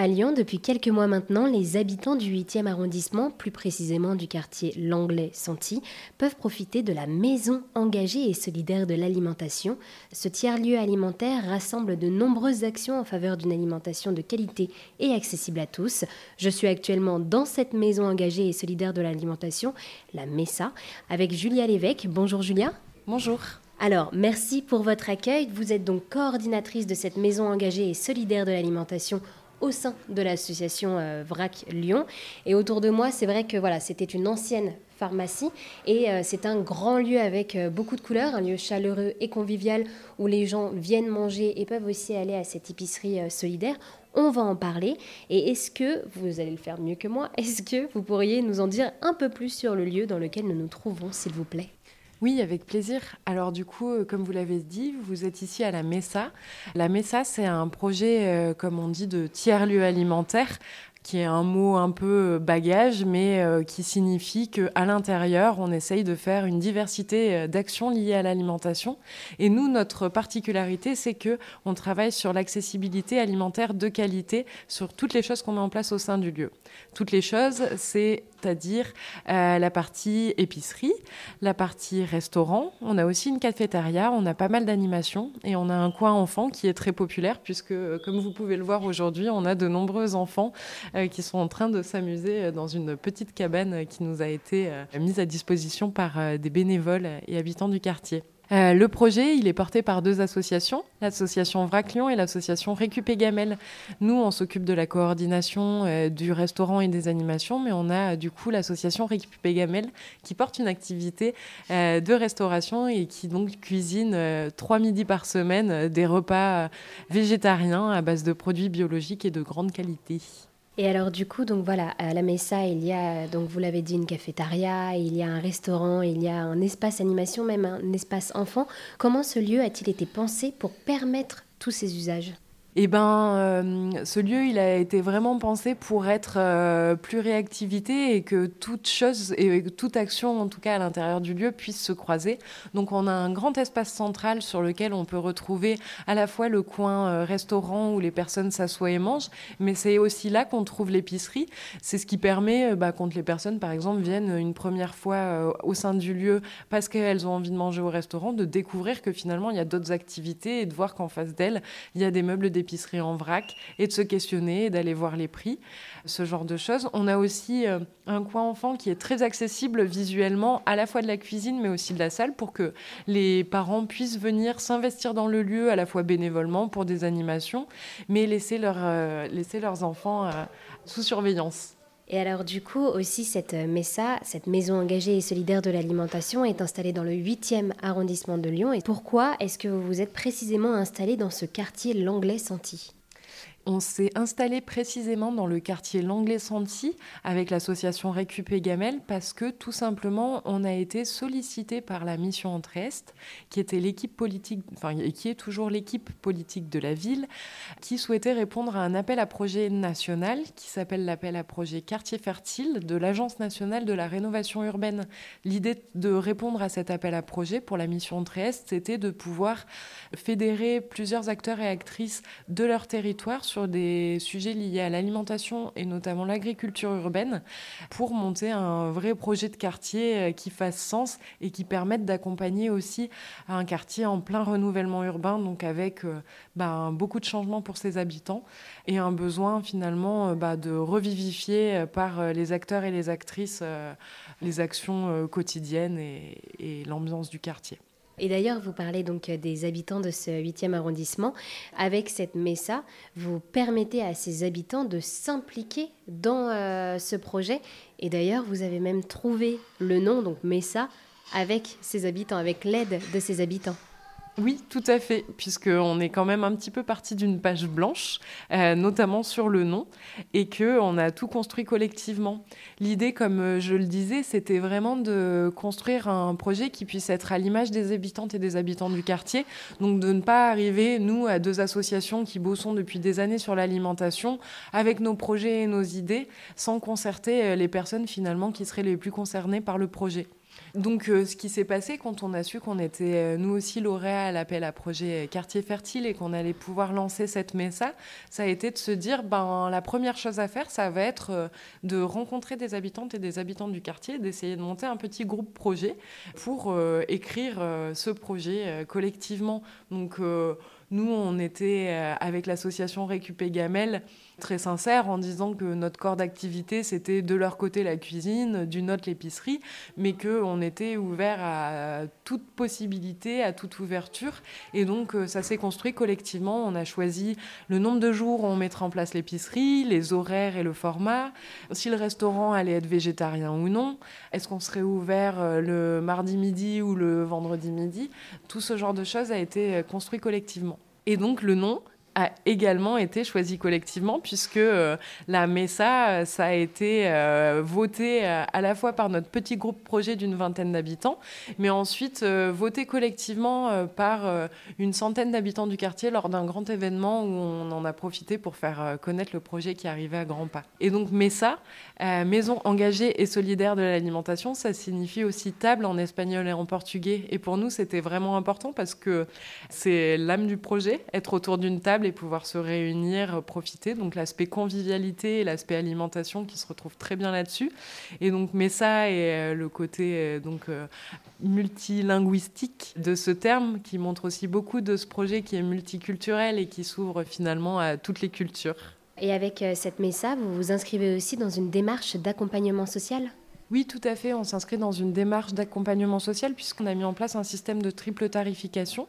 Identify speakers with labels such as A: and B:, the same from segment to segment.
A: À Lyon, depuis quelques mois maintenant, les habitants du 8e arrondissement, plus précisément du quartier Langlais-Santi, peuvent profiter de la maison engagée et solidaire de l'alimentation. Ce tiers-lieu alimentaire rassemble de nombreuses actions en faveur d'une alimentation de qualité et accessible à tous. Je suis actuellement dans cette maison engagée et solidaire de l'alimentation, la MESA, avec Julia Lévesque. Bonjour Julia.
B: Bonjour.
A: Alors, merci pour votre accueil. Vous êtes donc coordinatrice de cette maison engagée et solidaire de l'alimentation au sein de l'association euh, VRAC Lyon. Et autour de moi, c'est vrai que voilà, c'était une ancienne pharmacie et euh, c'est un grand lieu avec euh, beaucoup de couleurs, un lieu chaleureux et convivial où les gens viennent manger et peuvent aussi aller à cette épicerie solidaire. On va en parler. Et est-ce que, vous allez le faire mieux que moi, est-ce que vous pourriez nous en dire un peu plus sur le lieu dans lequel nous nous trouvons, s'il vous plaît?
B: Oui, avec plaisir. Alors du coup, euh, comme vous l'avez dit, vous êtes ici à la MESA. La MESA, c'est un projet, euh, comme on dit, de tiers-lieu alimentaire qui est un mot un peu euh, bagage, mais qui signifie qu'à l'intérieur, on essaye de faire une diversité d'actions liées à l'alimentation. Et nous, notre particularité, c'est que on travaille sur l'accessibilité alimentaire de qualité sur toutes les choses qu'on met en place au sein du lieu. Toutes les choses, c'est c'est-à-dire euh, la partie épicerie, la partie restaurant. On a aussi une cafétéria, on a pas mal d'animations et on a un coin enfant qui est très populaire puisque, euh, comme vous pouvez le voir aujourd'hui, on a de nombreux enfants euh, qui sont en train de s'amuser dans une petite cabane qui nous a été mise à disposition par des bénévoles et habitants du quartier. Euh, le projet, il est porté par deux associations, l'association VRAC Lyon et l'association Récupé Gamel. Nous, on s'occupe de la coordination euh, du restaurant et des animations, mais on a du coup l'association Récupé Gamel qui porte une activité euh, de restauration et qui donc cuisine trois midis par semaine des repas végétariens à base de produits biologiques et de grande qualité.
A: Et alors du coup, donc voilà, à la Mesa, il y a, donc vous l'avez dit, une cafétéria, il y a un restaurant, il y a un espace animation, même un espace enfant. Comment ce lieu a-t-il été pensé pour permettre tous ces usages?
B: Eh ben, euh, ce lieu, il a été vraiment pensé pour être euh, plus réactivité et que toute chose et toute action, en tout cas à l'intérieur du lieu, puisse se croiser. Donc, on a un grand espace central sur lequel on peut retrouver à la fois le coin euh, restaurant où les personnes s'assoient et mangent, mais c'est aussi là qu'on trouve l'épicerie. C'est ce qui permet, bah, quand les personnes, par exemple, viennent une première fois au sein du lieu parce qu'elles ont envie de manger au restaurant, de découvrir que finalement il y a d'autres activités et de voir qu'en face d'elles, il y a des meubles d'épicerie épicerie en vrac et de se questionner, d'aller voir les prix, ce genre de choses. On a aussi euh, un coin enfant qui est très accessible visuellement, à la fois de la cuisine mais aussi de la salle, pour que les parents puissent venir s'investir dans le lieu, à la fois bénévolement pour des animations, mais laisser, leur, euh, laisser leurs enfants euh, sous surveillance.
A: Et alors du coup aussi cette euh, MESA, cette maison engagée et solidaire de l'alimentation est installée dans le 8e arrondissement de Lyon. Et pourquoi est-ce que vous vous êtes précisément installé dans ce quartier Langlais-Santi
B: on s'est installé précisément dans le quartier Langlais-Santi avec l'association Récupé Gamel parce que tout simplement on a été sollicité par la mission Entre-Est, qui était l'équipe politique, enfin qui est toujours l'équipe politique de la ville, qui souhaitait répondre à un appel à projet national qui s'appelle l'appel à projet Quartier Fertile de l'Agence nationale de la rénovation urbaine. L'idée de répondre à cet appel à projet pour la mission Entre-Est, c'était de pouvoir fédérer plusieurs acteurs et actrices de leur territoire des sujets liés à l'alimentation et notamment l'agriculture urbaine pour monter un vrai projet de quartier euh, qui fasse sens et qui permette d'accompagner aussi un quartier en plein renouvellement urbain, donc avec euh, bah, beaucoup de changements pour ses habitants et un besoin finalement euh, bah, de revivifier par les acteurs et les actrices les actions quotidiennes et l'ambiance du quartier.
A: Et d'ailleurs, vous parlez donc des habitants de ce 8e arrondissement. Avec cette MESA, vous permettez à ces habitants de s'impliquer dans euh, ce projet. Et d'ailleurs, vous avez même trouvé le nom, donc MESA, avec ces habitants, avec l'aide de ces habitants.
B: Oui, tout à fait, puisqu'on est quand même un petit peu parti d'une page blanche, euh, notamment sur le nom, et qu'on a tout construit collectivement. L'idée, comme euh, je le disais, c'était vraiment de construire un projet qui puisse être à l'image des habitantes et des habitants du quartier, donc de ne pas arriver, nous, à deux associations qui bossons depuis des années sur l'alimentation, avec nos projets et nos idées, sans concerter euh, les personnes finalement qui seraient les plus concernées par le projet. Donc, euh, ce qui s'est passé quand on a su qu'on était euh, nous aussi lauréats à l'appel à projet Quartier Fertile et qu'on allait pouvoir lancer cette MESA, ça a été de se dire ben, la première chose à faire, ça va être euh, de rencontrer des habitantes et des habitants du quartier, d'essayer de monter un petit groupe projet pour écrire ce projet collectivement. Donc, nous, on était avec l'association Récupé Gamel très sincère en disant que notre corps d'activité, c'était de leur côté la cuisine, d'une autre l'épicerie, mais qu'on était ouvert à toute possibilité, à toute ouverture. Et donc, euh, ça s'est construit collectivement. On a choisi le nombre de jours où on mettrait en place l'épicerie, les horaires et le format, si le restaurant allait être végétarien ou non, est-ce qu'on serait ouvert euh, le mardi midi ou le vendredi midi? Tout ce genre de choses a été euh, construit collectivement. Et donc, le nom, a également été choisi collectivement puisque euh, la MESA, ça a été euh, voté euh, à la fois par notre petit groupe projet d'une vingtaine d'habitants, mais ensuite voté collectivement par une centaine d'habitants du quartier lors d'un grand événement où on en a profité pour faire connaître le projet qui arrivait à grands pas. Et donc MESA, Maison engagée et solidaire de l'alimentation, ça signifie aussi table en espagnol et en portugais. Et pour nous, c'était vraiment important parce que c'est l'âme du projet, être autour d'une table et pouvoir se réunir, profiter. Donc l'aspect convivialité et l'aspect alimentation qui se retrouvent très bien là-dessus. Et donc Messa et euh, le côté euh, donc euh, multilinguistique de ce terme qui montre aussi beaucoup de ce projet qui est multiculturel et qui s'ouvre finalement à toutes les cultures.
A: Et avec cette Messa, vous vous inscrivez aussi dans une démarche d'accompagnement social?
B: Oui, tout à fait. On s'inscrit dans une démarche d'accompagnement social puisqu'on a mis en place un système de triple tarification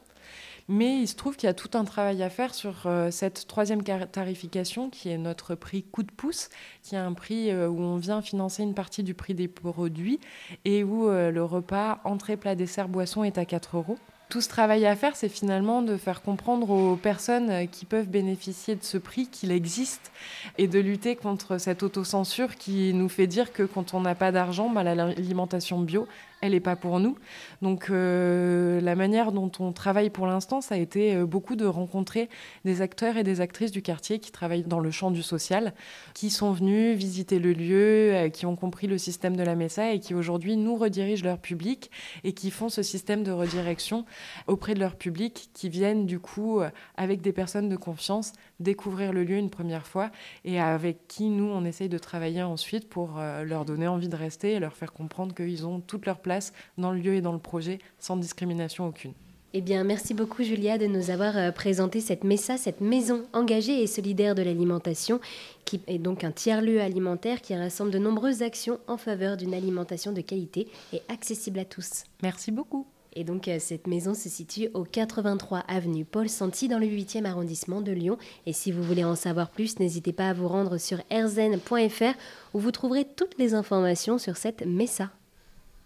B: mais il se trouve qu'il y a tout un travail à faire sur euh, cette troisième tarification qui est notre prix coup de pouce, qui est un prix euh, où on vient financer une partie du prix des produits et où euh, le repas entrée, plat, dessert, boisson est à 4 euros. Tout ce travail à faire, c'est finalement de faire comprendre aux personnes qui peuvent bénéficier de ce prix qu'il existe et de lutter contre cette autocensure qui nous fait dire que quand on n'a pas d'argent, bah, l'alimentation bio, elle n'est pas pour nous. Donc euh, la manière dont on travaille pour l'instant, ça a été euh, beaucoup de rencontrer des acteurs et des actrices du quartier qui travaillent dans le champ du social, qui sont venus visiter le lieu, euh, qui ont compris le système de la MESA et qui aujourd'hui nous redirigent leur public et qui font ce système de redirection auprès de leur public, qui viennent du coup avec des personnes de confiance découvrir le lieu une première fois et avec qui nous on essaye de travailler ensuite pour leur donner envie de rester et leur faire comprendre qu'ils ont toute leur place dans le lieu et dans le projet sans discrimination aucune.
A: Eh bien, merci beaucoup Julia de nous avoir euh, présenté cette MESA, cette maison engagée et solidaire de l'alimentation, qui est donc un tiers-lieu alimentaire qui rassemble de nombreuses actions en faveur d'une alimentation de qualité et accessible à tous.
B: Merci beaucoup.
A: Et donc, euh, cette maison se situe au 83 avenue Paul Santi dans le 8e arrondissement de Lyon. Et si vous voulez en savoir plus, n'hésitez pas à vous rendre sur erzen.fr où vous trouverez toutes les informations sur cette MESA.